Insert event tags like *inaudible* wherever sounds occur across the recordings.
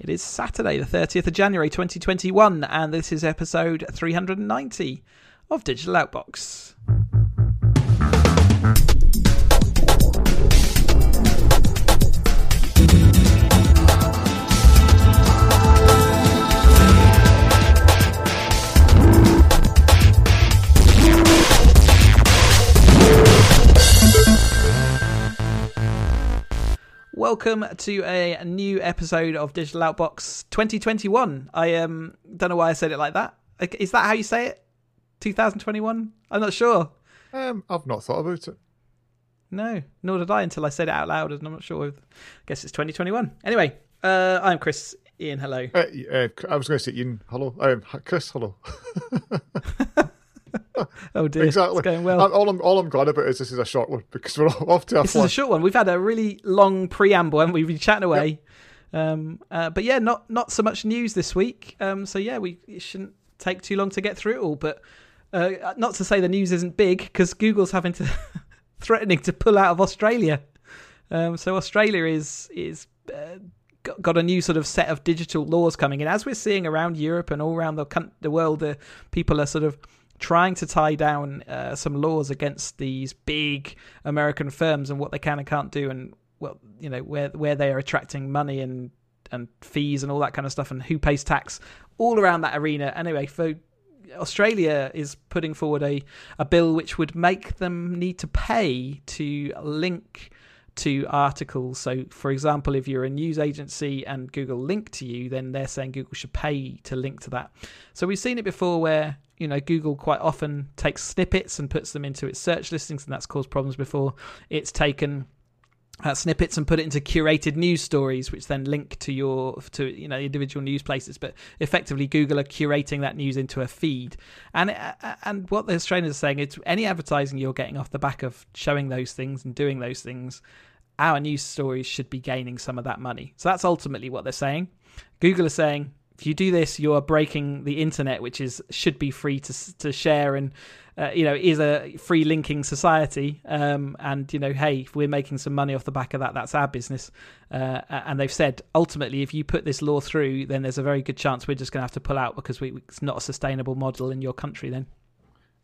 It is Saturday, the 30th of January 2021, and this is episode 390 of Digital Outbox. Welcome to a new episode of Digital Outbox 2021. I um don't know why I said it like that. Is that how you say it? 2021? I'm not sure. Um, I've not thought about it. No, nor did I until I said it out loud, and I'm not sure. I guess it's 2021. Anyway, uh, I'm Chris. Ian, hello. Uh, uh, I was going to say Ian, hello. Um, Chris, hello. *laughs* *laughs* *laughs* oh dear, exactly. It's going well. All I'm all I'm glad about is this is a short one because we're *laughs* off to a. This is a short one. We've had a really long preamble, and we? have been chatting away. Yep. Um, uh, but yeah, not not so much news this week. Um, so yeah, we it shouldn't take too long to get through it all. But uh, not to say the news isn't big because Google's having to *laughs* threatening to pull out of Australia. Um, so Australia is is uh, got a new sort of set of digital laws coming in, as we're seeing around Europe and all around the the world. The people are sort of trying to tie down uh, some laws against these big American firms and what they can and can't do, and well, you know where where they are attracting money and and fees and all that kind of stuff, and who pays tax, all around that arena. Anyway, for Australia is putting forward a, a bill which would make them need to pay to link to articles. So, for example, if you're a news agency and Google link to you, then they're saying Google should pay to link to that. So, we've seen it before where you know Google quite often takes snippets and puts them into its search listings, and that's caused problems before. It's taken uh, snippets and put it into curated news stories, which then link to your to you know individual news places. But effectively, Google are curating that news into a feed. And uh, and what the Australians are saying is, any advertising you're getting off the back of showing those things and doing those things, our news stories should be gaining some of that money. So that's ultimately what they're saying. Google is saying if you do this, you are breaking the internet, which is should be free to to share and uh, you know is a free linking society. Um, and you know, hey, if we're making some money off the back of that, that's our business. Uh, and they've said ultimately, if you put this law through, then there's a very good chance we're just going to have to pull out because we, it's not a sustainable model in your country. Then.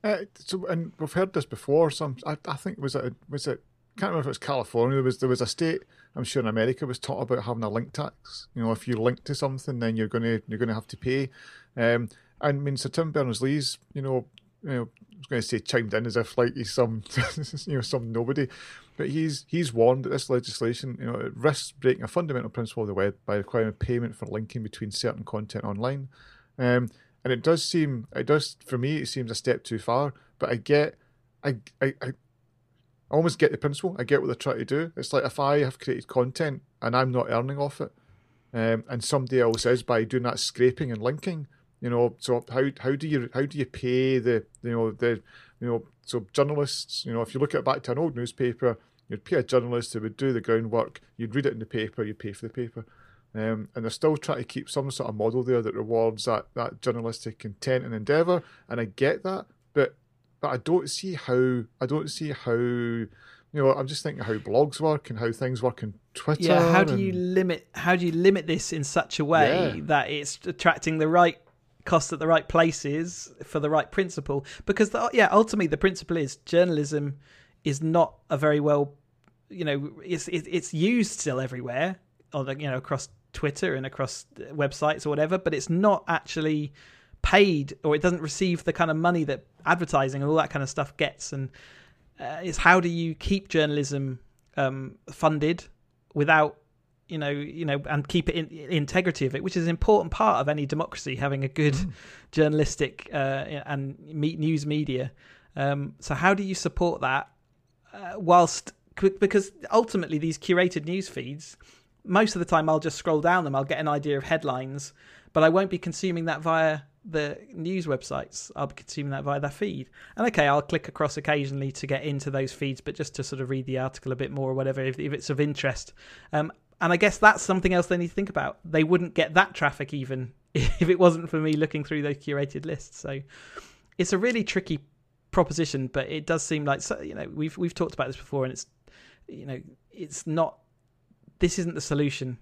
Uh, so, and we've heard this before. Some, I, I think was it was it can't remember if it was California. There was there was a state I'm sure in America was taught about having a link tax. You know, if you link to something, then you're gonna you're gonna have to pay. Um, I mean, Sir Tim Berners Lee's, you know, you know, I was going to say chimed in as if like he's some, *laughs* you know, some nobody, but he's he's warned that this legislation, you know, it risks breaking a fundamental principle of the web by requiring payment for linking between certain content online. Um, and it does seem, it does for me, it seems a step too far. But I get, I, I, I almost get the principle. I get what they're trying to do. It's like if I have created content and I'm not earning off it, um, and somebody else is by doing that scraping and linking, you know. So how how do you how do you pay the you know the you know so journalists you know if you look at back to an old newspaper, you'd pay a journalist who would do the groundwork. You'd read it in the paper. You'd pay for the paper. Um, and they're still trying to keep some sort of model there that rewards that, that journalistic intent and endeavour, and I get that, I don't see how I don't see how you know I'm just thinking how blogs work and how things work in Twitter. Yeah, how do you limit how do you limit this in such a way yeah. that it's attracting the right cost at the right places for the right principle? Because the, yeah, ultimately the principle is journalism is not a very well you know it's it's used still everywhere on you know across Twitter and across websites or whatever, but it's not actually paid or it doesn't receive the kind of money that advertising and all that kind of stuff gets. And uh, it's how do you keep journalism um, funded without you know you know and keep it in integrity of it which is an important part of any democracy having a good mm. *laughs* journalistic uh, and news media um, so how do you support that uh, whilst because ultimately these curated news feeds most of the time I'll just scroll down them I'll get an idea of headlines but I won't be consuming that via the news websites. I'll be consuming that via their feed. And okay, I'll click across occasionally to get into those feeds, but just to sort of read the article a bit more or whatever, if, if it's of interest. Um, and I guess that's something else they need to think about. They wouldn't get that traffic even *laughs* if it wasn't for me looking through those curated lists. So it's a really tricky proposition, but it does seem like you know we've we've talked about this before, and it's you know it's not. This isn't the solution.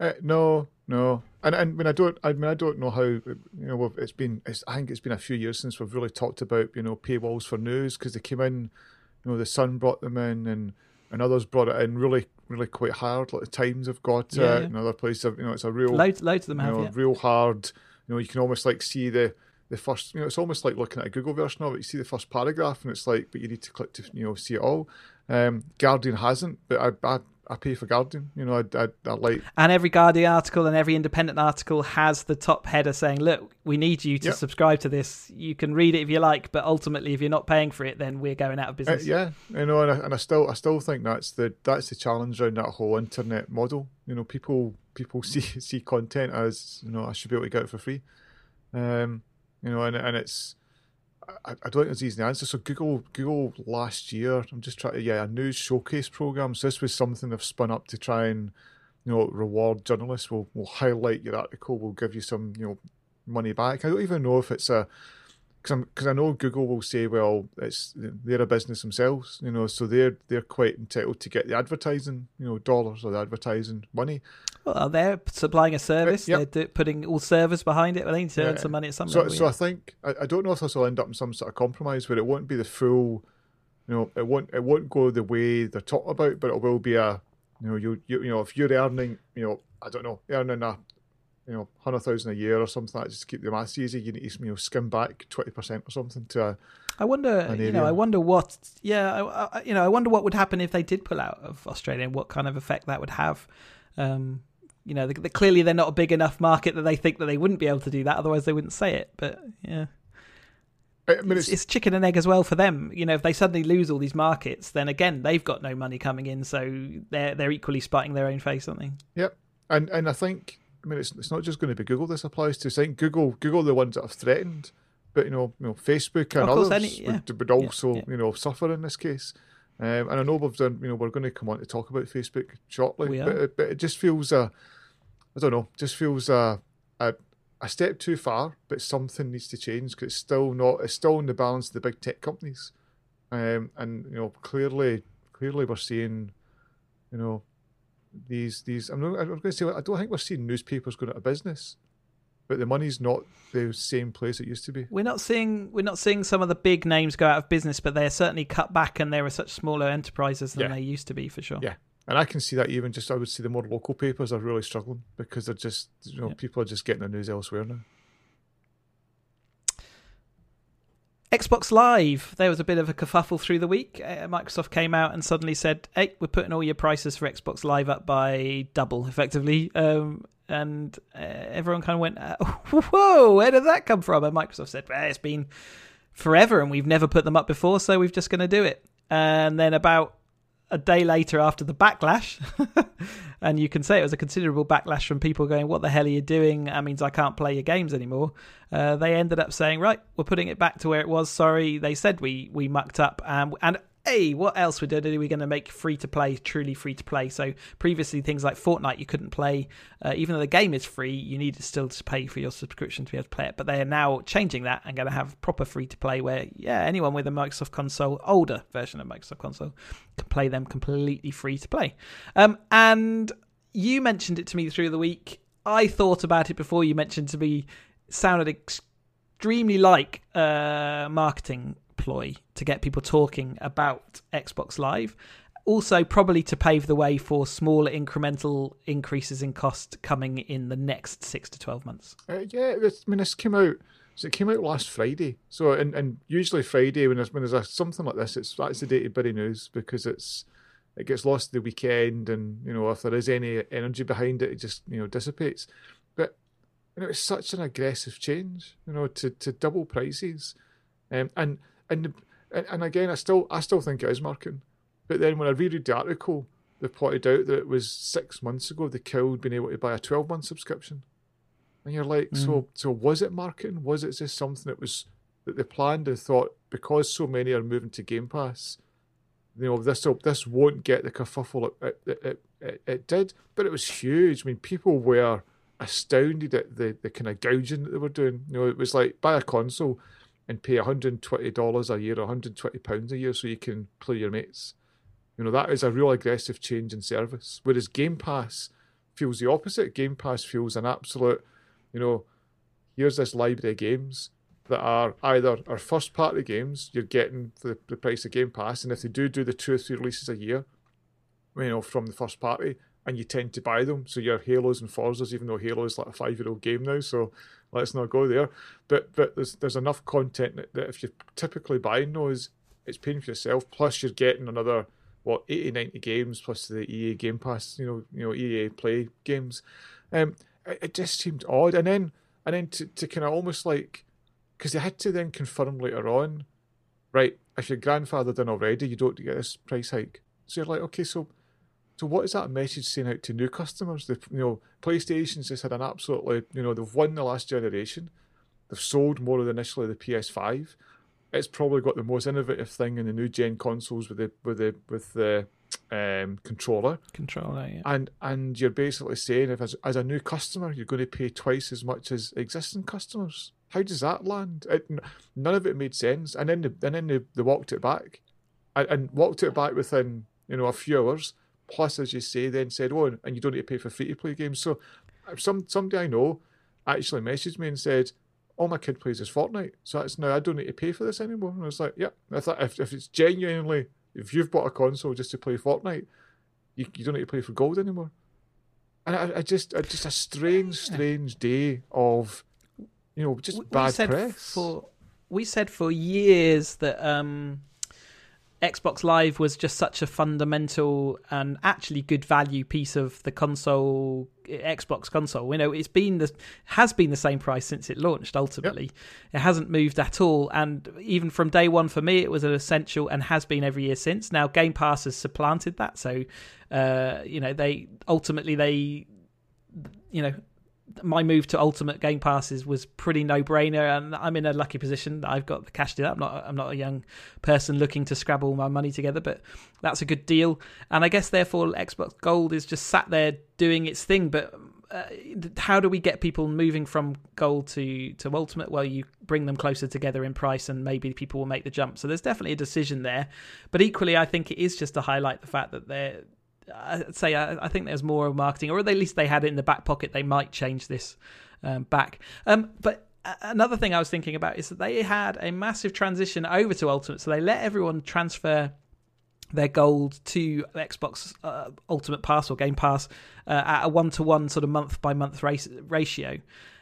Uh, no, No, and and when I don't, I mean, I don't know how you know. It's been, it's, I think it's been a few years since we've really talked about you know paywalls for news because they came in, you know, the Sun brought them in, and and others brought it in really, really quite hard. Like the Times have got Yeah, it, yeah. and other places, you know, it's a real, Loads, loads of them you have. know, yeah. real hard. You know, you can almost like see the the first. You know, it's almost like looking at a Google version of it. You see the first paragraph, and it's like, but you need to click to you know see it all. Um, Guardian hasn't, but I I, I pay for Guardian. You know, I I, I like And every Guardian article and every independent article has the top header saying, "Look, we need you to Yep. subscribe to this. You can read it if you like, but ultimately, if you're not paying for it, then we're going out of Uh, business." yeah, you know, and I, and I still, I still think that's the that's the challenge around that whole internet model. You know, people people *laughs* see see content as you know, I should be able to get it for free. Um, you know, and and it's, I, I don't think it's easy to answer. So Google Google last year, I'm just trying to yeah, a news showcase program. So this was something they've spun up to try and you know reward journalists. We'll we'll highlight your article. We'll give you some you know money back. I don't even know if it's a because I know Google will say, well, it's they're a business themselves, you know, so they're they're quite entitled to get the advertising, you know, dollars or the advertising money. Well, they're supplying a service. yep. They're putting all servers behind it. Well, they need to earn Yeah. some money at some So, so. I think I, I don't know if this will end up in some sort of compromise where it won't be the full, you know, it won't it won't go the way they're talking about, but it will be a, you know, you you, you know, if you're earning, you know, I don't know, earning a, you know, hundred thousand a year or something like that, just to keep the maths easy, you need to you know skim back twenty percent or something to a, I wonder, you know. I wonder what, yeah, I, I, you know, I wonder what would happen if they did pull out of Australia and what kind of effect that would have. Um, you know, the, the, clearly they're not a big enough market that they think that they wouldn't be able to do that. Otherwise, they wouldn't say it. But yeah, I mean, it's, it's chicken and egg as well for them. You know, if they suddenly lose all these markets, then again they've got no money coming in, so they're they're equally spitting their own face, aren't they? Yep, and and I think I mean it's it's not just going to be Google this applies to. I think Google Google are the ones that have threatened, but you know you know Facebook and course, others any- yeah. would, would also yeah. you know suffer in this case. Um, and I know we've done you know we're going to come on to talk about Facebook shortly, but it, but it just feels uh, I don't know, just feels uh, a a step too far. But something needs to change because it's still not it's still in the balance of the big tech companies, um, and you know clearly clearly we're seeing you know these these I'm not I'm going to say I don't think we're seeing newspapers going out of business, but the money's not the same place it used to be. We're not seeing we're not seeing some of the big names go out of business, but they're certainly cut back, and there are such smaller enterprises than Yeah. they used to be for sure. Yeah. And I can see that even just I would see the more local papers are really struggling because they're just you know Yeah. people are just getting their news elsewhere now. Xbox Live, there was a bit of a kerfuffle through the week. Uh, Microsoft came out and suddenly said, "Hey, we're putting all your prices for Xbox Live up by double, effectively." Um, and uh, everyone kind of went, uh, *laughs* "Whoa, where did that come from?" And Microsoft said, well, "It's been forever, and we've never put them up before, so we're just going to do it." And then about a day later, after the backlash, *laughs* and you can say it was a considerable backlash from people going, "What the hell are you doing? That means I can't play your games anymore." Uh, they ended up saying, "Right, we're putting it back to where it was." Sorry, they said we we mucked up, um, and hey, what else we're doing? We're we going to make free to play truly free to play? So previously, things like Fortnite you couldn't play, uh, even though the game is free, you needed still to pay for your subscription to be able to play it. But they are now changing that and going to have proper free to play, where yeah, anyone with a Microsoft console, older version of Microsoft console, can play them completely free to play. Um, and you mentioned it to me through the week. I thought about it before you mentioned to me. Sounded extremely like a marketing ploy to get people talking about Xbox Live. Also, probably to pave the way for smaller incremental increases in cost coming in the next six to twelve months. Uh, yeah, I mean this came out. So it came out last Friday. So and, and usually Friday when there's when there's a, something like this, it's that's the day to bury news because it's it gets lost the weekend and you know if there is any energy behind it, it just you know dissipates. But you know, it's such an aggressive change, you know, to, to double prices, um, and and and and again, I still I still think it is marketing. But then when I reread the article, they pointed out that it was six months ago they killed being able to buy a twelve month subscription. And you're like, so mm. so was it marketing? Was it just something that was that they planned and thought because so many are moving to Game Pass, you know, this this won't get the kerfuffle it it, it, it it did, but it was huge. I mean, people were astounded at the the kind of gouging that they were doing. You know, it was like buy a console and pay $120 a year or 120 pounds a year so you can play your mates. You know, that is a real aggressive change in service. Whereas Game Pass feels the opposite. Game Pass feels an absolute, you know, here's this library of games that are either our first party games you're getting for the, the price of Game Pass, and if they do do the two or three releases a year, you know, from the first party, and you tend to buy them. So your Halos and Forzas, even though Halo is like a five year old game now, so let's not go there. But but there's there's enough content that, that if you're typically buying those, it's paying for yourself. Plus you're getting another what 80, 90 games plus the EA Game Pass, you know, you know EA Play games. Um, it, it just seemed odd, and then and then to, to kind of almost like because they had to then confirm later on, right? If your grandfather done already, you don't get this price hike. So you're like, okay, so so what is that message saying out to new customers? The you know PlayStation's just had an absolutely you know they've won the last generation. They've sold more than initially the PS5. It's probably got the most innovative thing in the new gen consoles with the with the with the um, controller. Controller, yeah. And and you're basically saying if as, as a new customer you're going to pay twice as much as existing customers. How does that land? It, none of it made sense. And then they, and then they, they walked it back, and, and walked it back within you know a few hours Plus, as you say, then said, "Oh, and you don't need to pay for free to play games." So, some somebody I know actually messaged me and said, "All my kid plays is Fortnite, so that's now I don't need to pay for this anymore." And I was like, "Yeah." I thought if if it's genuinely if you've bought a console just to play Fortnite, you, you don't need to play for gold anymore. And I, I just I just a strange, strange day of you know just we, bad we press. For we said for years that um Xbox Live was just such a fundamental and actually good value piece of the console Xbox console. You know, it's been the has been the same price since it launched. Ultimately, yep. it hasn't moved at all, and even from day one for me, it was an essential and has been every year since. Now, Game Pass has supplanted that, so uh, you know they ultimately they you know my move to Ultimate Game Passes was pretty no brainer, and I'm in a lucky position that I've got the cash to do that. I'm not I'm not a young person looking to scrabble my money together, but that's a good deal. And I guess therefore Xbox Gold is just sat there doing its thing. But uh, how do we get people moving from Gold to to Ultimate? Well, you bring them closer together in price, and maybe people will make the jump. So there's definitely a decision there. But equally, I think it is just to highlight the fact that they're I'd say I, I, think there's more of marketing, or at least they had it in the back pocket. They might change this um, back. Um, but another thing I was thinking about is that they had a massive transition over to Ultimate, so they let everyone transfer their gold to Xbox uh, Ultimate Pass or Game Pass uh, at a one to one sort of month by month ratio.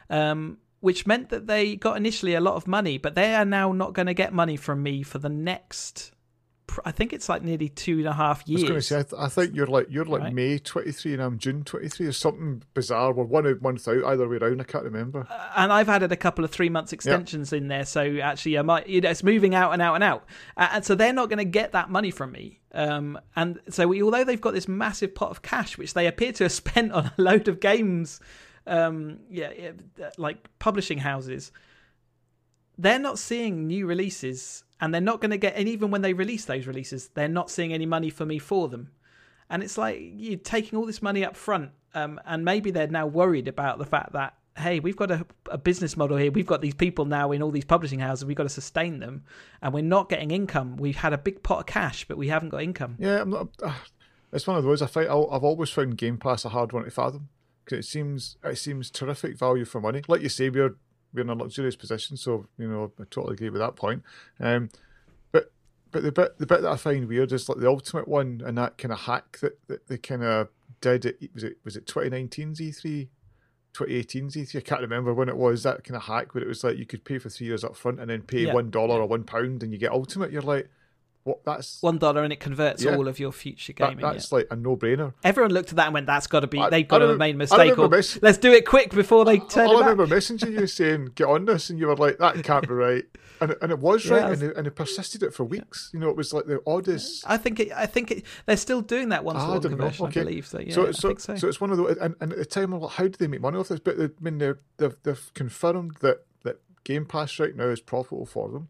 Um, which meant that they got initially a lot of money, but they are now not going to get money from me for the next I think it's like nearly two and a half years. I was going to say, I, th- I think you're like you're like right. May 23 and I'm June 23 or something bizarre. We're one month out either way around. I can't remember. Uh, and I've added a couple of three months extensions yep. in there, so actually, I might you know it's moving out and out and out, uh, and so they're not going to get that money from me. Um, and so we, although they've got this massive pot of cash, which they appear to have *laughs* spent on a load of games, um, yeah, like publishing houses, they're not seeing new releases and they're not going to get and even when they release those releases they're not seeing any money for me for them. And it's like you're taking all this money up front um, and maybe they're now worried about the fact that hey we've got a, a, business model here. We've got these people now in all these publishing houses. We've got to sustain them and we're not getting income. We've had a big pot of cash but we haven't got income. Yeah i'm not uh, it's one of those i find i've always found game pass a hard one to fathom because it seems it seems terrific value for money. Like you say we're we're in a luxurious position, so you know I totally agree with that point. Um, but but the bit the bit that I find weird is like the ultimate one and that kind of hack that, that they kind of did. It was it was it 2019's E3. 2018's E3, I can't remember when it was. That kind of hack where it was like you could pay for three years up front and then pay one dollar or one pound and you get Ultimate. You're like, what that's one dollar and it converts yeah, all of your future gaming. That, that's yeah. like a no brainer. Everyone looked at that and went, "That's got to be. I, they've got to have made a mistake. Or, mess- let's do it quick before they turn." I, I remember messaging you *laughs* saying, "Get on this," and you were like, "That can't be right." And it, and it was right, and, it, and it persisted it for weeks. You know, it was like the oddest. I think it, I think it, they're still doing that once ah, conversion. Okay. I believe so. Yeah, so, so, so. so, it's one of the and, and at the time, I'm like, how do they make money off this? But I mean, they've, they've confirmed that that Game Pass right now is profitable for them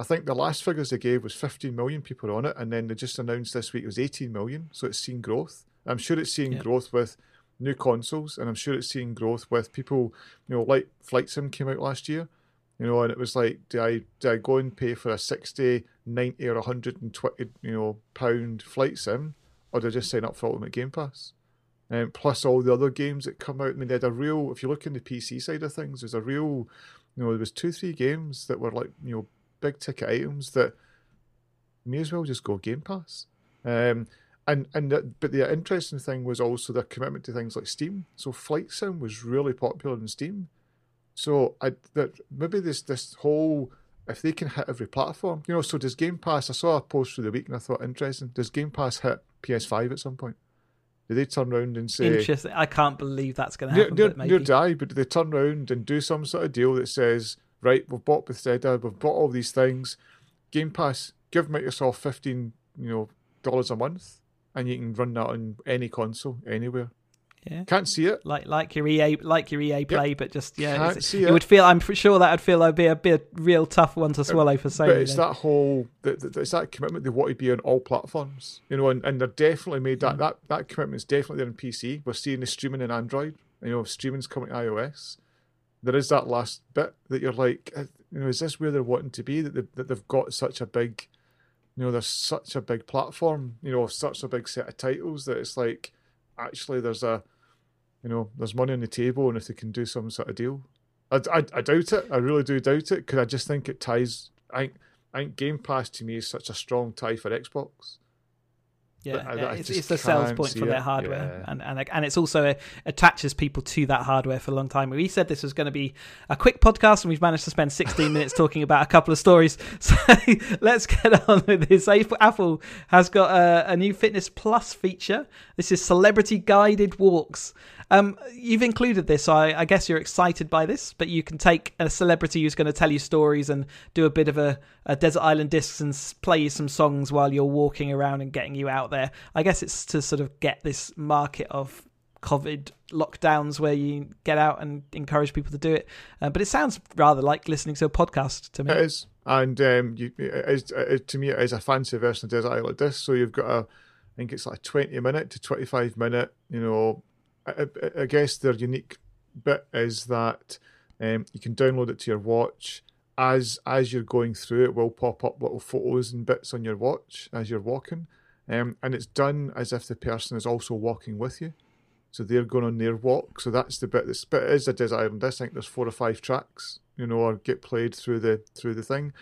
I think the last figures they gave was 15 million people on it, and then they just announced this week it was 18 million. So it's seen growth. I'm sure it's seeing yeah. growth with new consoles, and I'm sure it's seeing growth with people, you know, like Flight Sim came out last year, you know, and it was like, do I do I go and pay for a 60, 90, or 120, you know, pound Flight Sim, or do I just sign up for Ultimate Game Pass? um, plus all the other games that come out. I mean, they had a real. If you look in the PC side of things, there's a real. You know, there was two, three games that were like you know big ticket items that may as well just go Game Pass. Um, and and the, but the interesting thing was also their commitment to things like Steam. So Flight Sim was really popular in Steam. So I that maybe this this whole if they can hit every platform, you know. So does Game Pass? I saw a post through the week and I thought interesting. Does Game Pass hit PS5 at some point? Do they turn around and say interesting? I can't believe that's going to happen. Near, but maybe. near die, but do they turn around and do some sort of deal that says, right, we've bought Bethesda, we've bought all these things. Game Pass, give Microsoft fifteen, you know, dollars a month and you can run that on any console anywhere. Yeah, can't see it. Like like your EA like your EA play, yep. but just yeah, can't see it. it. would feel. I'm sure that would feel like be a be a real tough one to swallow for Sony. But it's that whole it's that commitment they want to be on all platforms, you know, and, and they're definitely made that mm. that that commitment's definitely there in PC. We're seeing the streaming in Android, you know, streaming's coming to iOS. There is that last bit that you're like, uh, you know, is this where they're wanting to be? That they, that they've got such a big you know, there's such a big platform, you know, such a big set of titles that it's like actually there's a, you know, there's money on the table, and if they can do some sort of deal, I, I, I doubt it. I really do doubt it because I just think it ties. I, I think Game Pass to me is such a strong tie for Xbox. Yeah, I, I it's, it's the sales point for their hardware, yeah. and and and it's also uh, attaches people to that hardware for a long time. We said this was going to be a quick podcast, and we've managed to spend 16 minutes talking about a couple of stories. *laughs* So let's get on with this. Apple has got a, a new Fitness Plus feature. This is celebrity guided walks. Um, you've included this, so I, I, guess you're excited by this. But you can take a celebrity who's going to tell you stories and do a bit of a, a desert island discs and play you some songs while you're walking around and getting you out there. I guess it's to sort of get this market of COVID lockdowns where you get out and encourage people to do it. Uh, but it sounds rather like listening to a podcast to me. It is, and um, you, it is, it, to me, it is a fancy version of Desert Island Discs. So you've got a, I think it's like a twenty minute to twenty five minute, you know, I, I, guess their unique bit is that um, you can download it to your watch. As as you're going through it, will pop up little photos and bits on your watch as you're walking, um, and it's done as if the person is also walking with you. So they're going on their walk. So that's the bit. This bit is a Desert Island I think there's four or five tracks, you know, or get played through the through the thing,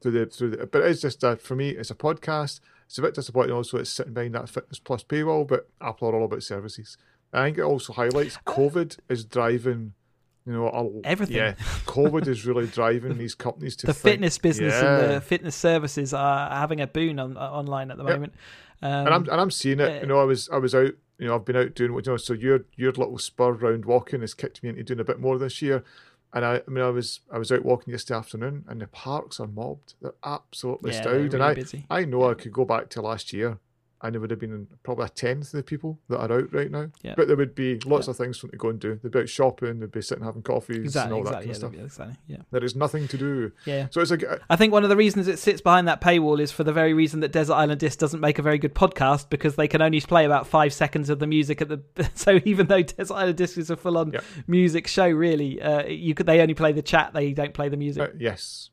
through the through the. But it's just that for me, it's a podcast. It's a bit disappointing. Also, it's sitting behind that Fitness Plus paywall, but Apple are all about services. I think it also highlights uh, COVID is driving, you know, a, everything. Yeah, COVID is really driving these companies to the think, fitness business yeah. and the fitness services are having a boon on, online at the moment. Um, and I'm and I'm seeing it. Yeah. You know, I was I was out. You know, I've been out doing what you know. So your your little spur round walking has kicked me into doing a bit more this year. And I, I mean, I was I was out walking yesterday afternoon, and the parks are mobbed. They're absolutely yeah, stowed. Really and I busy. I know I could go back to last year and there would have been probably a tenth of the people that are out right now. Yeah. But there would be lots yeah. of things for them to go and do. They'd be out shopping, they'd be sitting having coffees exactly, and all exactly, that kind yeah, of stuff. Exactly, yeah. There is nothing to do. Yeah. So it's like I think one of the reasons it sits behind that paywall is for the very reason that Desert Island Disc doesn't make a very good podcast because they can only play about five seconds of the music at the. *laughs* So even though Desert Island Disc is a full-on music show, really, uh, you could they only play the chat, they don't play the music. Uh, yes.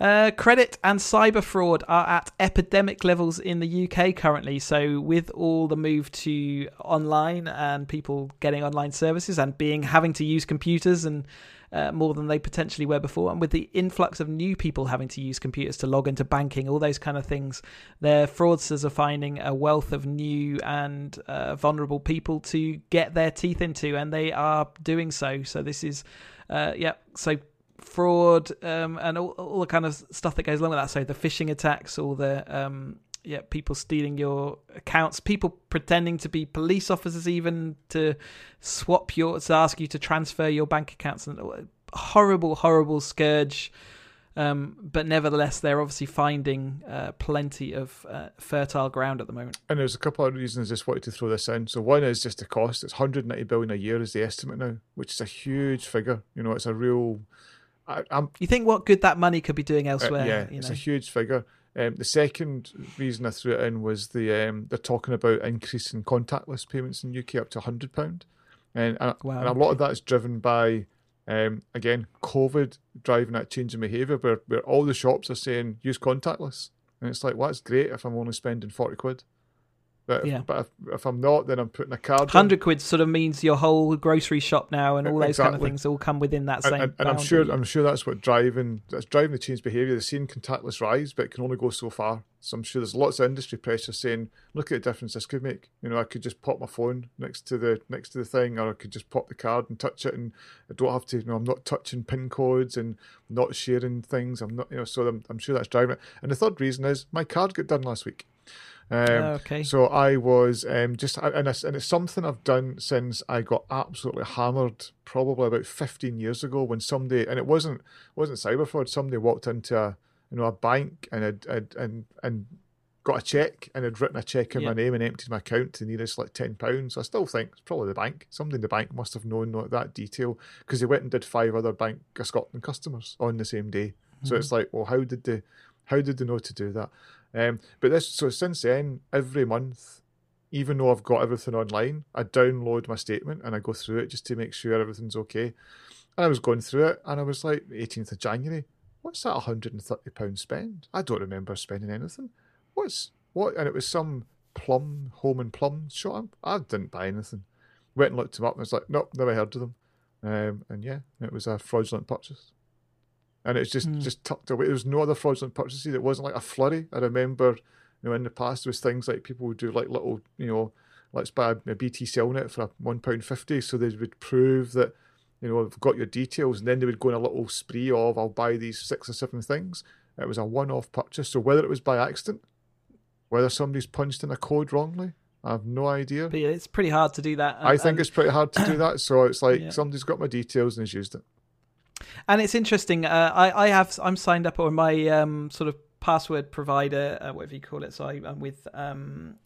Uh, credit and cyber fraud are at epidemic levels in the UK currently. So, with all the move to online and people getting online services and being having to use computers and uh, more than they potentially were before, and with the influx of new people having to use computers to log into banking, all those kind of things, their fraudsters are finding a wealth of new and uh, vulnerable people to get their teeth into, and they are doing so. So, this is, uh, yeah, so fraud um, and all, all, the kind of stuff that goes along with that. So the phishing attacks, all the um, yeah, people stealing your accounts, people pretending to be police officers, even to swap your to ask you to transfer your bank accounts, and horrible, horrible scourge. Um, but nevertheless, they're obviously finding uh, plenty of uh, fertile ground at the moment. And there's a couple of reasons I just wanted to throw this in. So one is just the cost. It's 190 billion a year is the estimate now, which is a huge figure. You know, it's a real I, am you think what good that money could be doing uh, elsewhere? Uh, yeah, you it's know? a huge figure. Um, the second reason I threw it in was the um, they're talking about increasing contactless payments in UK up to hundred pound, and, and, wow. and, a lot of that is driven by um, again COVID driving that change in behaviour, where, where all the shops are saying use contactless, and it's like well that's great if I'm only spending forty quid, But, Yeah. if, but if, if I'm not, then I'm putting a card. Hundred quid sort of means your whole grocery shop now, and all those kind of things all come within that same. and, and I'm sure. I'm sure that's what driving that's driving the change behaviour. They're seeing contactless rise, but it can only go so far. So I'm sure there's lots of industry pressure saying, look at the difference this could make. You know, I could just pop my phone next to the next to the thing, or I could just pop the card and touch it, and I don't have to. You know, I'm not touching pin codes and not sharing things. I'm not. You know, so I'm, I'm sure that's driving it. And the third reason is my card got done last week. Um, okay. So I was um, just, and it's, and it's something I've done since I got absolutely hammered, probably about 15 years ago, when somebody, and it wasn't wasn't cyber fraud. Somebody walked into a, you know, a bank and had, had and and got a check and had written a check in Yeah. my name and emptied my account to the nearest like ten pounds. I still think it's probably the bank. Somebody in the bank must have known that- that detail because they went and did five other Bank of Scotland customers on the same day. So it's like, well, how did they, how did they know to do that? Um, but this, so since then, every month, even though I've got everything online, I download my statement and I go through it just to make sure everything's okay. And I was going through it and I was like, 18th of January, what's that £130 spend? I don't remember spending anything. What's what? And it was some plum, home and plum shop. I didn't buy anything. Went and looked them up and was like, nope, never heard of them. Um, and yeah, it was a fraudulent purchase. And it's just Hmm. just tucked away. There was no other fraudulent purchases. It wasn't like a flurry. I remember, you know, in the past there was things like people would do like little, you know, let's buy a BT Cellnet for a one pound fifty, so they would prove that, you know, I've got your details, and then they would go on a little spree of I'll buy these six or seven things. It was a one-off purchase, so whether it was by accident, whether somebody's punched in a code wrongly, I have no idea. But yeah, it's pretty hard to do that. I think and- it's pretty hard to do that. So it's like *coughs* Yeah. somebody's got my details and has used it. And it's interesting. Uh, I I have I'm signed up on my um sort of password provider, uh, whatever you call it. So I, I'm with um,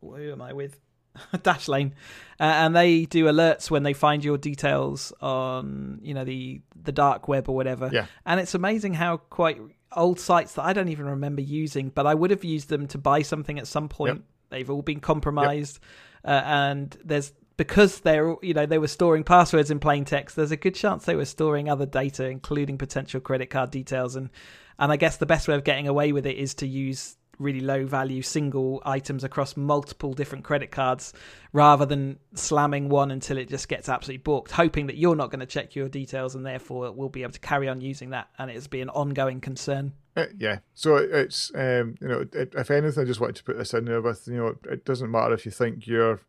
who am I with? *laughs* Dashlane, uh, and they do alerts when they find your details on you know the the dark web or whatever. Yeah. And it's amazing how quite old sites that I don't even remember using, but I would have used them to buy something at some point. Yep. They've all been compromised, uh, and there's because they're you know they were storing passwords in plain text. There's a good chance they were storing other data, including potential credit card details, and and I guess the best way of getting away with it is to use really low value single items across multiple different credit cards rather than slamming one until it just gets absolutely booked hoping that you're not going to check your details and therefore we'll be able to carry on using that and it'll be an ongoing concern Uh, yeah. So it's um, you know, if anything, I just wanted to put this in there with you know, it doesn't matter if you think you're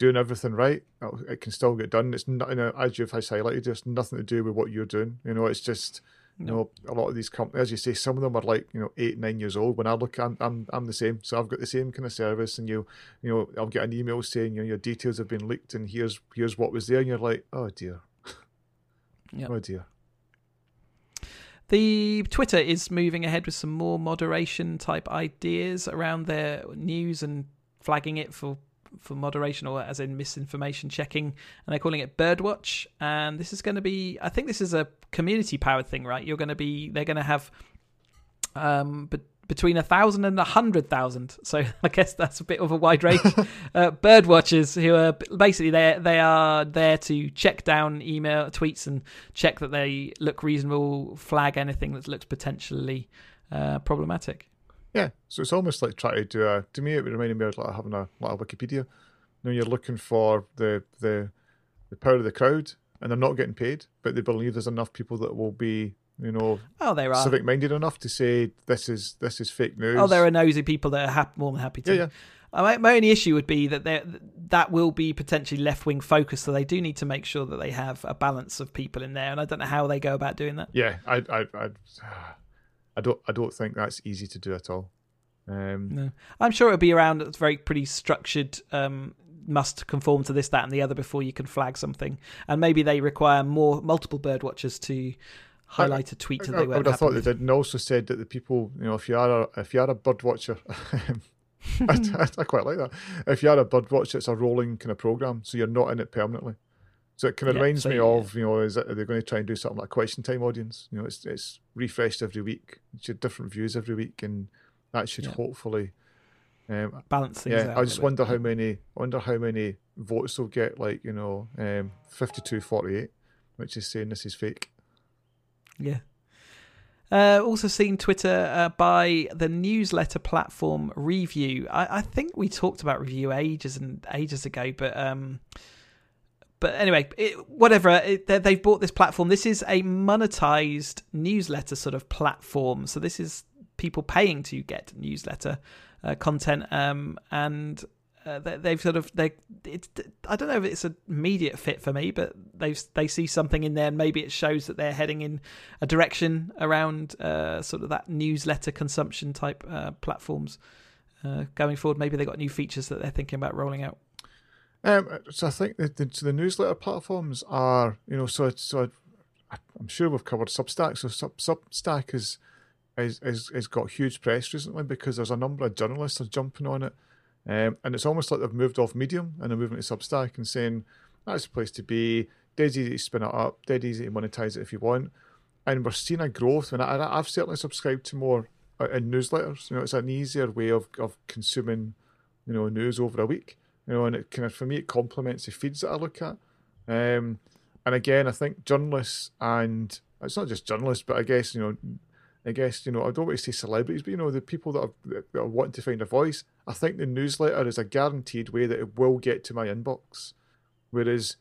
doing everything right, oh, it'll- can still get done. It's not, you know, as you've highlighted, it's nothing to do with what you're doing. You know, it's just you know, a lot of these companies, as you say, some of them are like you know eight, nine years old. When I look, I'm I'm, I'm the same. So I've got the same kind of service, and you you know, I'll get an email saying you know your details have been leaked, and here's here's what was there, and you're like, oh dear, Yep. oh dear. The Twitter is moving ahead with some more moderation type ideas around their news and flagging it for for moderation or as in misinformation checking and they're calling it birdwatch. And this is going to be i think this is a community powered thing right? You're going to be they're going to have um but between a thousand and a hundred thousand. So *laughs* i guess that's a bit of a wide range. *laughs* Uh, bird watchers who are basically they they are there to check down email tweets and check that they look reasonable flag anything that looks potentially uh, problematic Yeah, so it's almost like trying to do a. To me, it reminded me of like having a like a Wikipedia. You know, you're looking for the the the power of the crowd, and they're not getting paid, but they believe there's enough people that will be, you know, oh there are civic minded enough to say this is this is fake news. oh there are nosy people that are hap- more than happy to Yeah, yeah. Uh, my, my only issue would be that they that will be potentially left wing focused, so they do need to make sure that they have a balance of people in there, and I don't know how they go about doing that. Yeah, I I I, I don't I don't think that's easy to do at all. Um, No, I'm sure it'll be around. It's very pretty structured. Um, must conform to this, that, and the other before you can flag something, and maybe they require more multiple bird watchers to highlight a tweet that I, they I weren't would have thought with. they did, and also said that the people, you know, if you are a if you are a bird watcher, *laughs* I, *laughs* I, I quite like that. If you are a bird watcher, it's a rolling kind of program, so you're not in it permanently. So it kind of Yeah, reminds so me of, you know, is it, are they going to try and do something like question time audience? You know, it's it's refreshed every week. It's your different views every week, and that should hopefully. Um, Balance things yeah, out. I just wonder how many wonder how many votes they'll get. Like you know, um, fifty two forty eight, which is saying this is fake. Yeah. Uh, also seen Twitter uh, by the newsletter platform Revue. I, I, think we talked about Revue ages and ages ago, but um, but anyway, it, whatever. It, they've bought this platform. This is a monetized newsletter sort of platform. So this is people paying to get newsletter uh, content, um, and uh, they, have sort of they. It's I don't know if it's an immediate fit for me, but they they see something in there, and maybe it shows that they're heading in a direction around uh, sort of that newsletter consumption type uh, platforms uh, going forward. Maybe they got new features that they're thinking about rolling out. Um, so I think the, the, so the newsletter platforms are you know so so I'm sure we've covered Substack. So Sub, Substack is is, is is got huge press recently because there's a number of journalists are jumping on it um, and it's almost like they've moved off Medium and they're moving to Substack and saying that's the place to be. Dead easy to spin it up, dead easy to monetize it if you want. And we're seeing a growth. And I, have certainly subscribed to more uh, in newsletters. You know, it's an easier way of, of consuming, you know, news over a week. You know, and it kind of for me it complements the feeds that I look at. Um, and again, I think journalists and it's not just journalists, but I guess you know I guess you know I don't want to say celebrities, but you know the people that are, that are wanting to find a voice. I think the newsletter is a guaranteed way that it will get to my inbox. Whereas,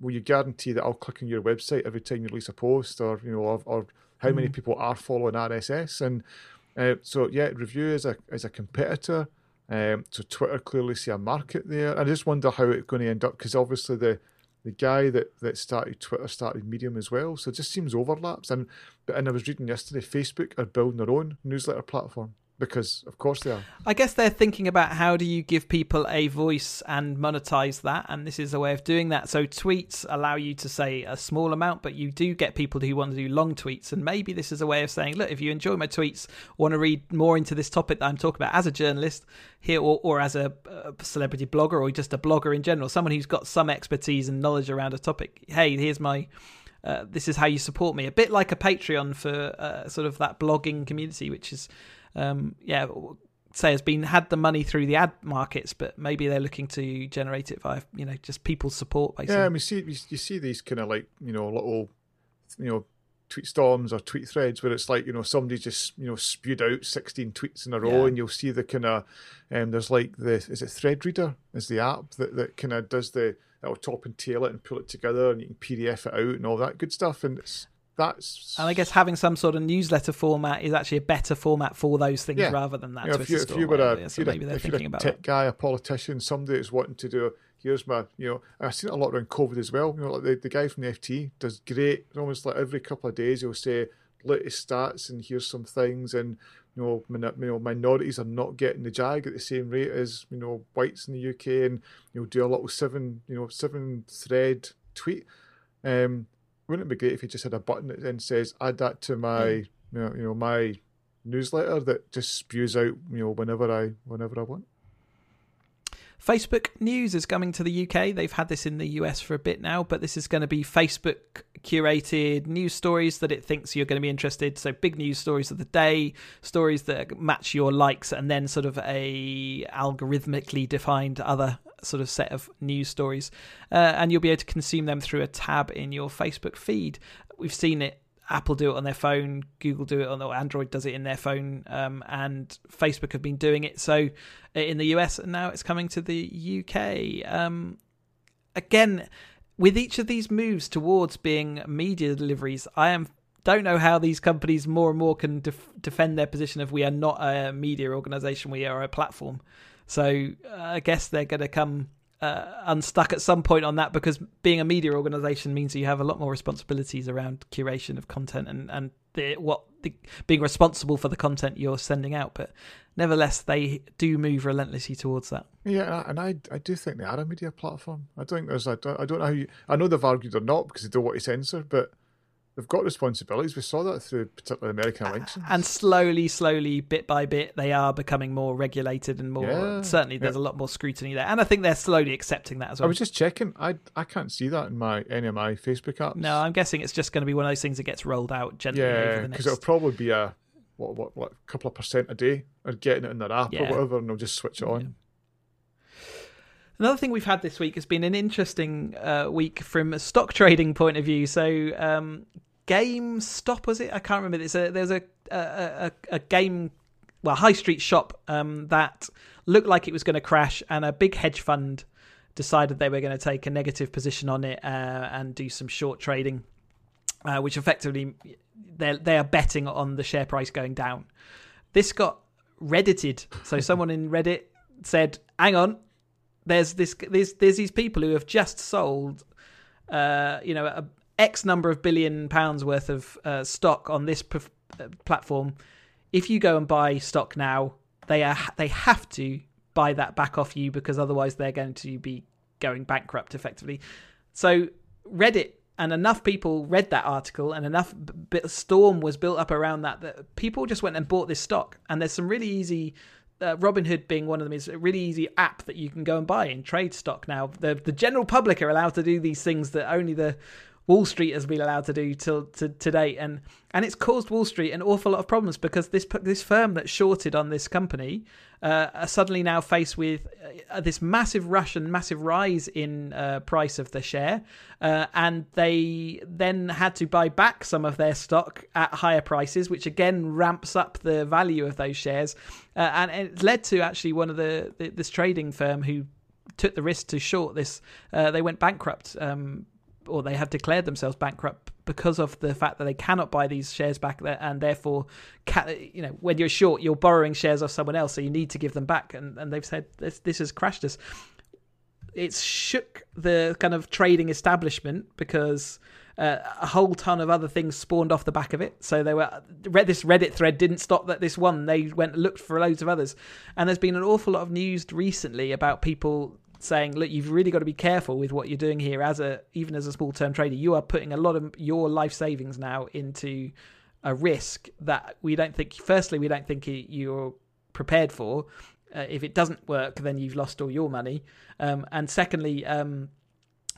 will you guarantee that I'll click on your website every time you release a post, or you know, or, or how mm. many people are following RSS? And uh, so yeah, Revue is a is a competitor. Um, so Twitter clearly see a market there. I just wonder how it's going to end up because obviously the the guy that, that started Twitter started Medium as well. So it just seems overlaps. And and I was reading yesterday, Facebook are building their own newsletter platform because of course they are. I guess they're thinking about how do you give people a voice and monetize that, and this is a way of doing that. So tweets allow you to say a small amount, but you do get people who want to do long tweets, and maybe this is a way of saying, look, if you enjoy my tweets, want to read more into this topic that I'm talking about as a journalist here, or, or as a, a celebrity blogger, or just a blogger in general, someone who's got some expertise and knowledge around a topic. Hey, here's my uh, this is how you support me. A bit like a Patreon for uh, sort of that blogging community, which is um, yeah, say has been had the money through the ad markets, but maybe they're looking to generate it via you know just people's support. Basically, yeah, I mean, see you see these kind of like you know little you know tweet storms or tweet threads where it's like you know somebody just you know spewed out 16 tweets in a row yeah. and you'll see the kind of um, there's like the is it Threadreader is the app that, that kind of does the that'll top and tail it and pull it together and you can PDF it out and all that good stuff and it's that's and I guess having some sort of newsletter format is actually a better format for those things yeah. rather than that. Know, if, you, if you were a, if you're a, if you're a tech guy, a politician, somebody that's wanting to do here's my you know I've seen it a lot around COVID as well. You know, like the, the guy from the FT does great. Almost like every couple of days he'll say latest stats and here's some things and you know, min- you know minorities are not getting the jag at the same rate as you know whites in the UK and you know do a little seven you know seven thread tweet. Um, wouldn't it be great if you just had a button that then says add that to my you know, you know my newsletter that just spews out you know whenever I whenever I want. Facebook News is coming to the UK. They've had this in the US for a bit now, but this is going to be Facebook curated news stories that it thinks you're going to be interested. So big news stories of the day, stories that match your likes, and then sort of a algorithmically defined other sort of set of news stories, uh, and you'll be able to consume them through a tab in your Facebook feed. We've seen it. Apple do it on their phone, Google do it on or Android does it in their phone, um, and Facebook have been doing it. So uh, in the US, and now it's coming to the UK. Um, again, with each of these moves towards being media deliveries, I am don't know how these companies more and more can def- defend their position of we are not a media organization, we are a platform. So uh, I guess they're going to come uh, unstuck at some point on that because being a media organization means you have a lot more responsibilities around curation of content and and the, what the, being responsible for the content you're sending out. But nevertheless, they do move relentlessly towards that. Yeah, and I I do think they are a media platform. I don't think there's I don't, I don't know how you I know they've argued or not because they don't want to censor, but they've got responsibilities. We saw that through particularly American elections. And slowly, slowly, bit by bit, they are becoming more regulated and more. Yeah. Certainly, there's yeah. a lot more scrutiny there, and I think they're slowly accepting that as well. I was just checking. I I can't see that in my any of my Facebook apps. No, I'm guessing it's just going to be one of those things that gets rolled out gently. Yeah, because it'll probably be a what what what a couple of percent a day or getting it in their app yeah. or whatever, and they'll just switch it on. Another thing we've had this week has been an interesting uh, week from a stock *laughs* trading point of view. So, um, GameStop was it? I can't remember. It's a there's a a, a, a game well high street shop um, that looked like it was going to crash, and a big hedge fund decided they were going to take a negative position on it uh, and do some short trading, uh, which effectively they they are betting on the share price going down. This got reddited, so someone in Reddit said, "Hang on, there's this there's there's these people who have just sold, uh, you know, a X number of billion pounds worth of uh, stock on this uh, platform. If you go and buy stock now, they are they have to buy that back off you because otherwise they're going to be going bankrupt effectively. So Reddit and enough people read that article and enough storm was built up around that that people just went and bought this stock and there's some really easy uh, Robinhood being one of them is a really easy app that you can go and buy and trade stock now. The the general public are allowed to do these things that only the Wall Street has been allowed to do till to, to date, and and it's caused Wall Street an awful lot of problems because this this firm that shorted on this company uh, are suddenly now faced with uh, this massive rush and massive rise in uh, price of the share, uh, and they then had to buy back some of their stock at higher prices, which again ramps up the value of those shares, uh, and it led to actually one of the this trading firm who took the risk to short this. Uh, they went bankrupt um, or they have declared themselves bankrupt because of the fact that they cannot buy these shares back there and therefore you know when you're short you're borrowing shares of someone else so you need to give them back and, and they've said this, this has crashed us it's shook the kind of trading establishment because uh, a whole ton of other things spawned off the back of it. So they were this Reddit thread didn't stop at this one. They went and looked for loads of others, and there's been an awful lot of news recently about people saying, look, you've really got to be careful with what you're doing here as a even as a small term trader. You are putting a lot of your life savings now into a risk that we don't think. Firstly, we don't think you're prepared for. Uh, if it doesn't work, then you've lost all your money. Um, and secondly, um,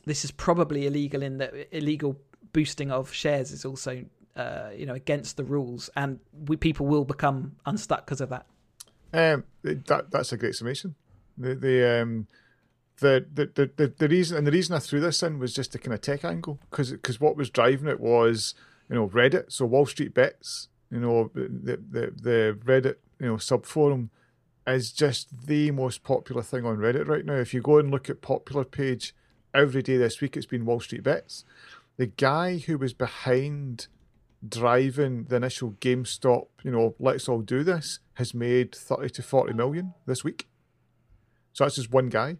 this is probably illegal in that illegal boosting of shares is also uh, you know against the rules, and we, people will become unstuck because of that. Um, that that's a great summation. The the um, the, the, the, the reason and the reason I threw this in was just the kind of tech angle because because what was driving it was you know Reddit so Wall Street Bets you know the the the Reddit you know sub forum is just the most popular thing on Reddit right now. If you go and look at popular page every day this week, it's been Wall Street Bets. The guy who was behind driving the initial GameStop, you know, let's all do this, has made thirty to forty million this week. So that's just one guy.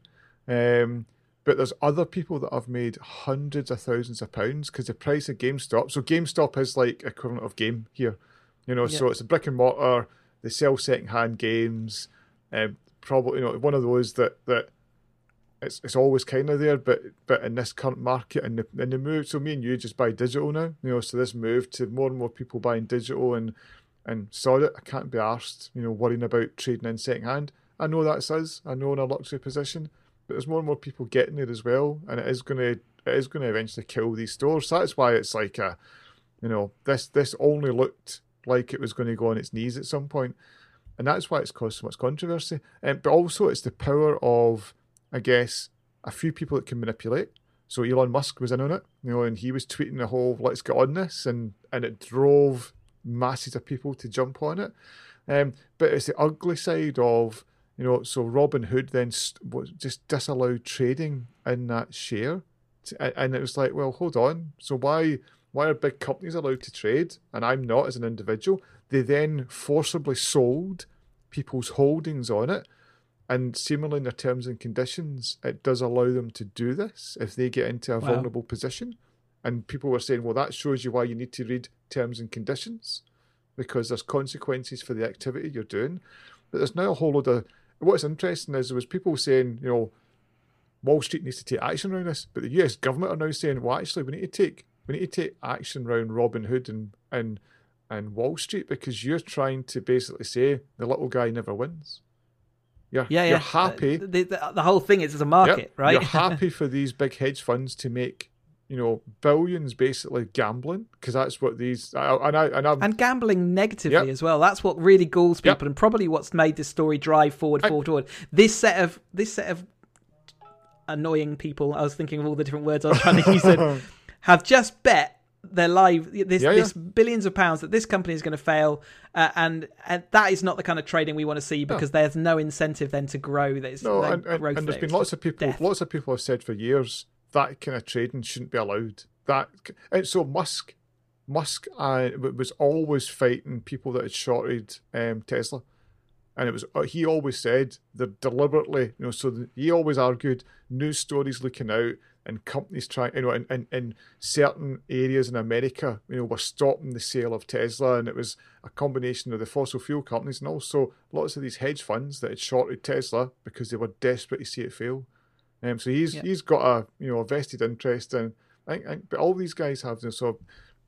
Um, but there's other people that have made hundreds of thousands of pounds because the price of GameStop. So GameStop is like equivalent of game here, you know. So it's a brick and mortar. They sell second-hand games. Um, probably, you know, one of those that that it's it's always kind of there, but but in this current market and the and the move. So me and you just buy digital now, you know. So this move to more and more people buying digital and and saw it. I can't be arsed, you know, worrying about trading in second-hand. I know that's us. I know in a luxury position but there's more and more people getting it as well, and it is going to it is going to eventually kill these stores. So that's why it's like a, you know, this this only looked like it was going to go on its knees at some point, and that's why it's caused so much controversy. Um, but also, it's the power of, I guess, a few people that can manipulate. So Elon Musk was in on it, you know, and he was tweeting the whole "Let's get on this," and and it drove masses of people to jump on it. Um, but it's the ugly side of you know, so Robinhood then st- just disallowed trading in that share, and it was like, well, hold on. So why why are big companies allowed to trade and I'm not as an individual? They then forcibly sold people's holdings on it, and similarly in their terms and conditions, it does allow them to do this if they get into a wow. vulnerable position. And people were saying, well, that shows you why you need to read terms and conditions because there's consequences for the activity you're doing. But there's now a whole load of what's interesting is there was people saying, you know, Wall Street needs to take action around this, but the US government are now saying, well, actually, we need to take we need to take action around Robinhood and and and Wall Street because you're trying to basically say the little guy never wins. You're, yeah, yeah. you're happy. The, the, the, whole thing is as a market, yep, right? You're *laughs* happy for these big hedge funds to make you know, billions basically gambling because that's what these and I and, i and gambling negatively yep. as well. That's what really galls people, yep. and probably what's made this story drive forward, forward, I, forward. This set of this set of annoying people. I was thinking of all the different words I was trying to use. *laughs* have just bet their live this Yeah, this billions of pounds that this company is going to fail, uh, and and that is not the kind of trading we want to see because there's no incentive then to grow. There's No, no and, and, there's there. been lots of people. death. Lots of people have said for years that kind of trading shouldn't be allowed. That and so Musk, Musk, uh, was always fighting people that had shorted um, Tesla, and it was uh, he always said they're deliberately, you know. So the, he always argued news stories leaking out and companies trying, you know, in, in, in certain areas in America, you know, were stopping the sale of Tesla, and it was a combination of the fossil fuel companies and also lots of these hedge funds that had shorted Tesla because they were desperate to see it fail. Um, so he's Yeah. he's got a you know a vested interest in, I, I, but all these guys have this of,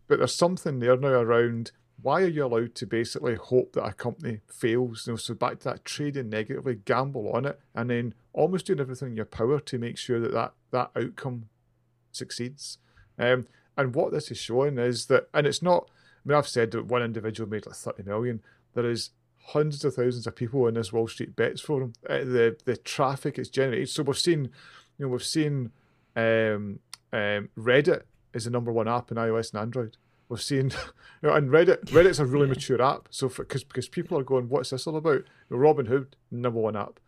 but there's something there now around why are you allowed to basically hope that a company fails? You know, so back to that trading negatively, gamble on it, and then almost doing everything in your power to make sure that that, that outcome succeeds. Um, and what this is showing is that, and it's not. I mean, I've said that one individual made like thirty million. There is hundreds of thousands of people in this Wall Street bets forum. Uh, the the traffic it's generated. So we've seen, you know, we've seen um, um, Reddit is the number one app in iOS and Android. We've seen, *laughs* you know, and Reddit Reddit's a really Yeah. mature app. So because because people are going, what's this all about? You know, Robinhood, number one app.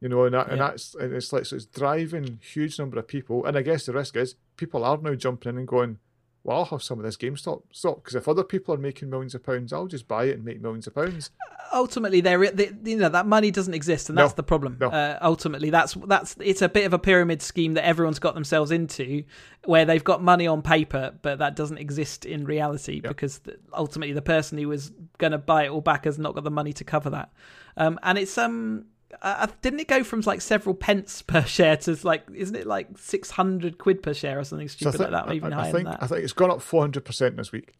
You know, and, that, and that's and it's like so it's driving huge number of people. And I guess the risk is people are now jumping in and going, well, I'll have some of this GameStop stock because if other people are making millions of pounds, I'll just buy it and make millions of pounds. ultimately there the, you know that money doesn't exist and No, that's the problem no. uh, ultimately that's that's it's a bit of a pyramid scheme that everyone's got themselves into where they've got money on paper but that doesn't exist in reality Yeah. because ultimately the person who was going to buy it all back has not got the money to cover that um and it's um uh, didn't it go from like several pence per *laughs* share to like isn't it like 600 quid per share or something So I stupid think, like that or even I, higher I think than that I think it's gone up four hundred percent this week.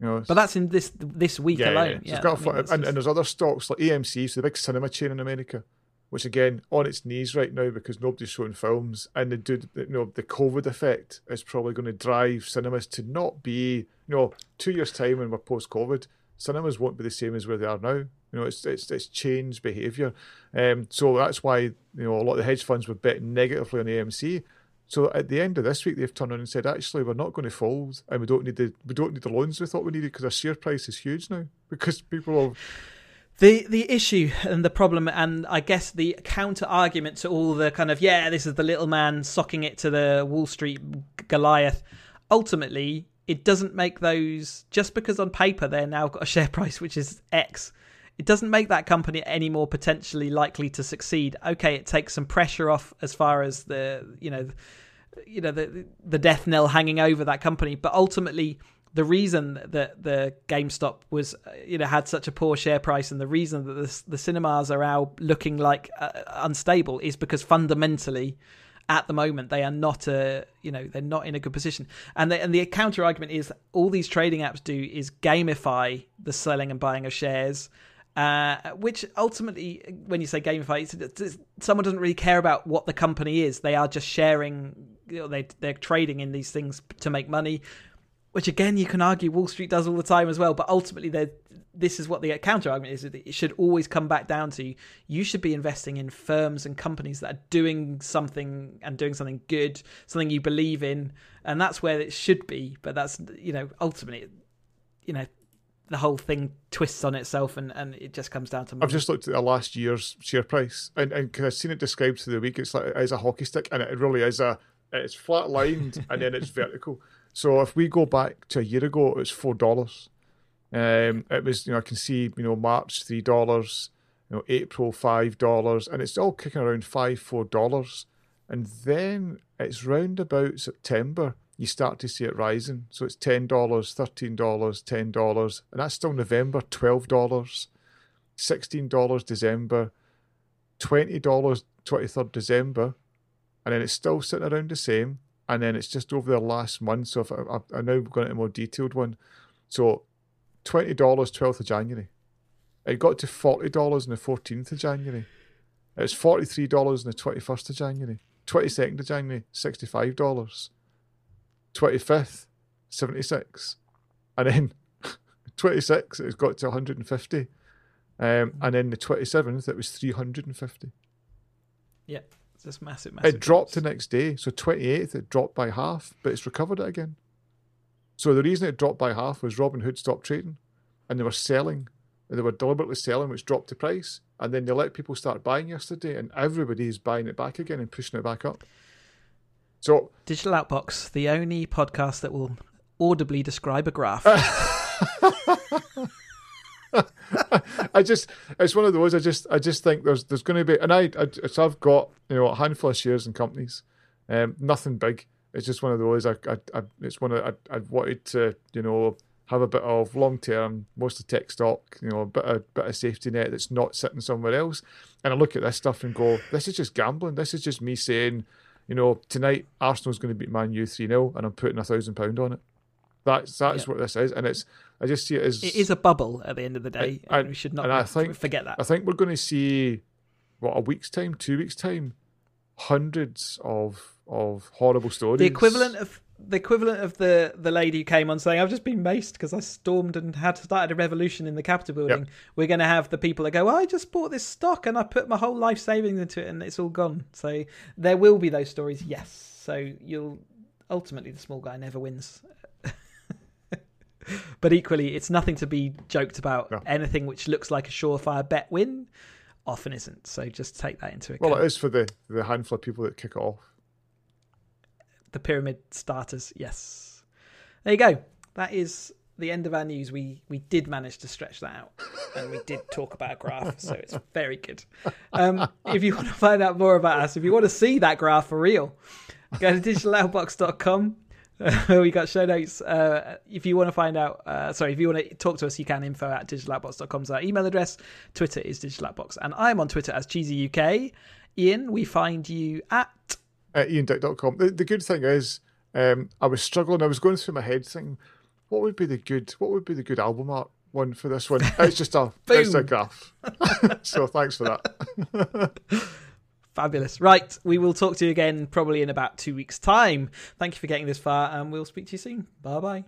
You know, but that's in this this week yeah, alone yeah. yeah, So it's got I mean, and, and there's other stocks like AMC, so the big cinema chain in America, which again on its knees right now because nobody's showing films, and the do you know the COVID effect is probably going to drive cinemas to not be you know two years time when we're post COVID, cinemas won't be the same as where they are now. You know, it's it's it's changed behaviour, um, so that's why you know a lot of the hedge funds were betting negatively on AMC. So at the end of this week, they've turned around and said, actually, we're not going to fold, and we don't need the we don't need the loans we thought we needed because our share price is huge now *laughs* because people have The the issue and the problem, and I guess the counter argument to all the kind of yeah, this is the little man socking it to the Wall Street Goliath. Ultimately, it doesn't make those just because on paper they're now got a share price which is X. It doesn't make that company any more potentially likely to succeed. Okay, it takes some pressure off as far as the you know, you know the the death knell hanging over that company, but ultimately the reason that the GameStop was, you know, had such a poor share price, and the reason that the, the cinemas are now looking like uh, unstable is because fundamentally, at the moment, they are not a, you know, they're not in a good position. And the, and the counter argument is all these trading apps do is gamify the selling and buying of shares. Uh, which ultimately, when you say gamify, it's, it's, someone doesn't really care about what the company is. They are just sharing. You know, they they're trading in these things to make money which again you can argue Wall Street does all the time as well. But ultimately, this is what the counter argument is: it should always come back down to you should be investing in firms and companies that are doing something and doing something good, something you believe in, and that's where it should be. But that's you know ultimately, you know, the whole thing twists on itself, and and it just comes down to money. I've just looked at the last year's share price, and and I've seen it described through the week. It's like as a hockey stick, and it really is a it's flat lined and then it's vertical. *laughs* So if we go back to a year ago, it was four dollars. Um, it was you know I can see you know March three dollars, you know April five dollars, and it's all kicking around five four dollars, and then it's round about September you start to see it rising. So it's ten dollars, thirteen dollars, ten dollars, and that's still November, twelve dollars sixteen dollars December, twenty dollars twenty third December, and then it's still sitting around the same. And then it's just over the last month. So if I, I, I now going into a more detailed one, so twenty dollars twelfth of January, it got to forty dollars on the fourteenth of January. It's forty three dollars on the twenty first of January, twenty second of January, sixty five dollars, twenty fifth, seventy six, and then *laughs* twenty six it's got to one hundred and fifty. Um, and then the 27th, it was 350. yeah, it's just massive, massive. It dropped the next day. So 28th, it dropped by half, but it's recovered it again. So the reason it dropped by half was Robinhood stopped trading, and they were selling. And they were deliberately selling, which dropped the price, and then they let people start buying yesterday, and everybody is buying it back again and pushing it back up. So Digital Outbox, the only podcast that will audibly describe a graph. *laughs* I just it's one of those I just I just think there's there's going to be and I, I so I've got you know a handful of shares in companies, um, nothing big. It's just one of those I I, I it's one of I I wanted to you know have a bit of long term, most of tech stock, you know, a bit of bit of safety net that's not sitting somewhere else. And I look at this stuff and go, this is just gambling. This is just me saying, you know, tonight Arsenal's going to beat Man U three 0 and I'm putting a thousand pound on it. That's that's Yeah. what this is, and it's I just see it as it is a bubble at the end of the day, I- and we should not and I think- forget that. I think we're going to see what a week's time, two weeks time, hundreds of of horrible stories. the equivalent of the equivalent of the the lady who came on saying I've just been maced because I stormed and had started a revolution in the Capitol building. We're going to have the people that go, well, I just bought this stock and I put my whole life savings into it and it's all gone. So there will be those stories, yes. So you'll ultimately the small guy never wins. *laughs* but equally, it's nothing to be joked about. No. Anything which looks like a surefire bet win often isn't. So just take that into account. Well, it is for the the handful of people that kick it off. The pyramid starters. Yes. There you go. That is the end of our news. We we did manage to stretch that out, and we did talk about a graph, so it's very good. Um, if you want to find out more about us, if you want to see that graph for real, go to digitaloutbox.com. Uh, *laughs* we got show notes. Uh, if you want to find out, uh, sorry, if you want to talk to us, you can info at digitaloutbox.com is our email address. Twitter is digitaloutbox, and I'm on Twitter as cheesy UK. Ian, we find you at At iandick.com. The, the good thing is, um, I was struggling. I was going through my head thinking, what would be the good what would be the good album art one for this one? It's just a *laughs* it's a graph. *laughs* so thanks for that. *laughs* Fabulous. Right. We will talk to you again probably in about two weeks' time. Thank you for getting this far, and we'll speak to you soon. Bye bye.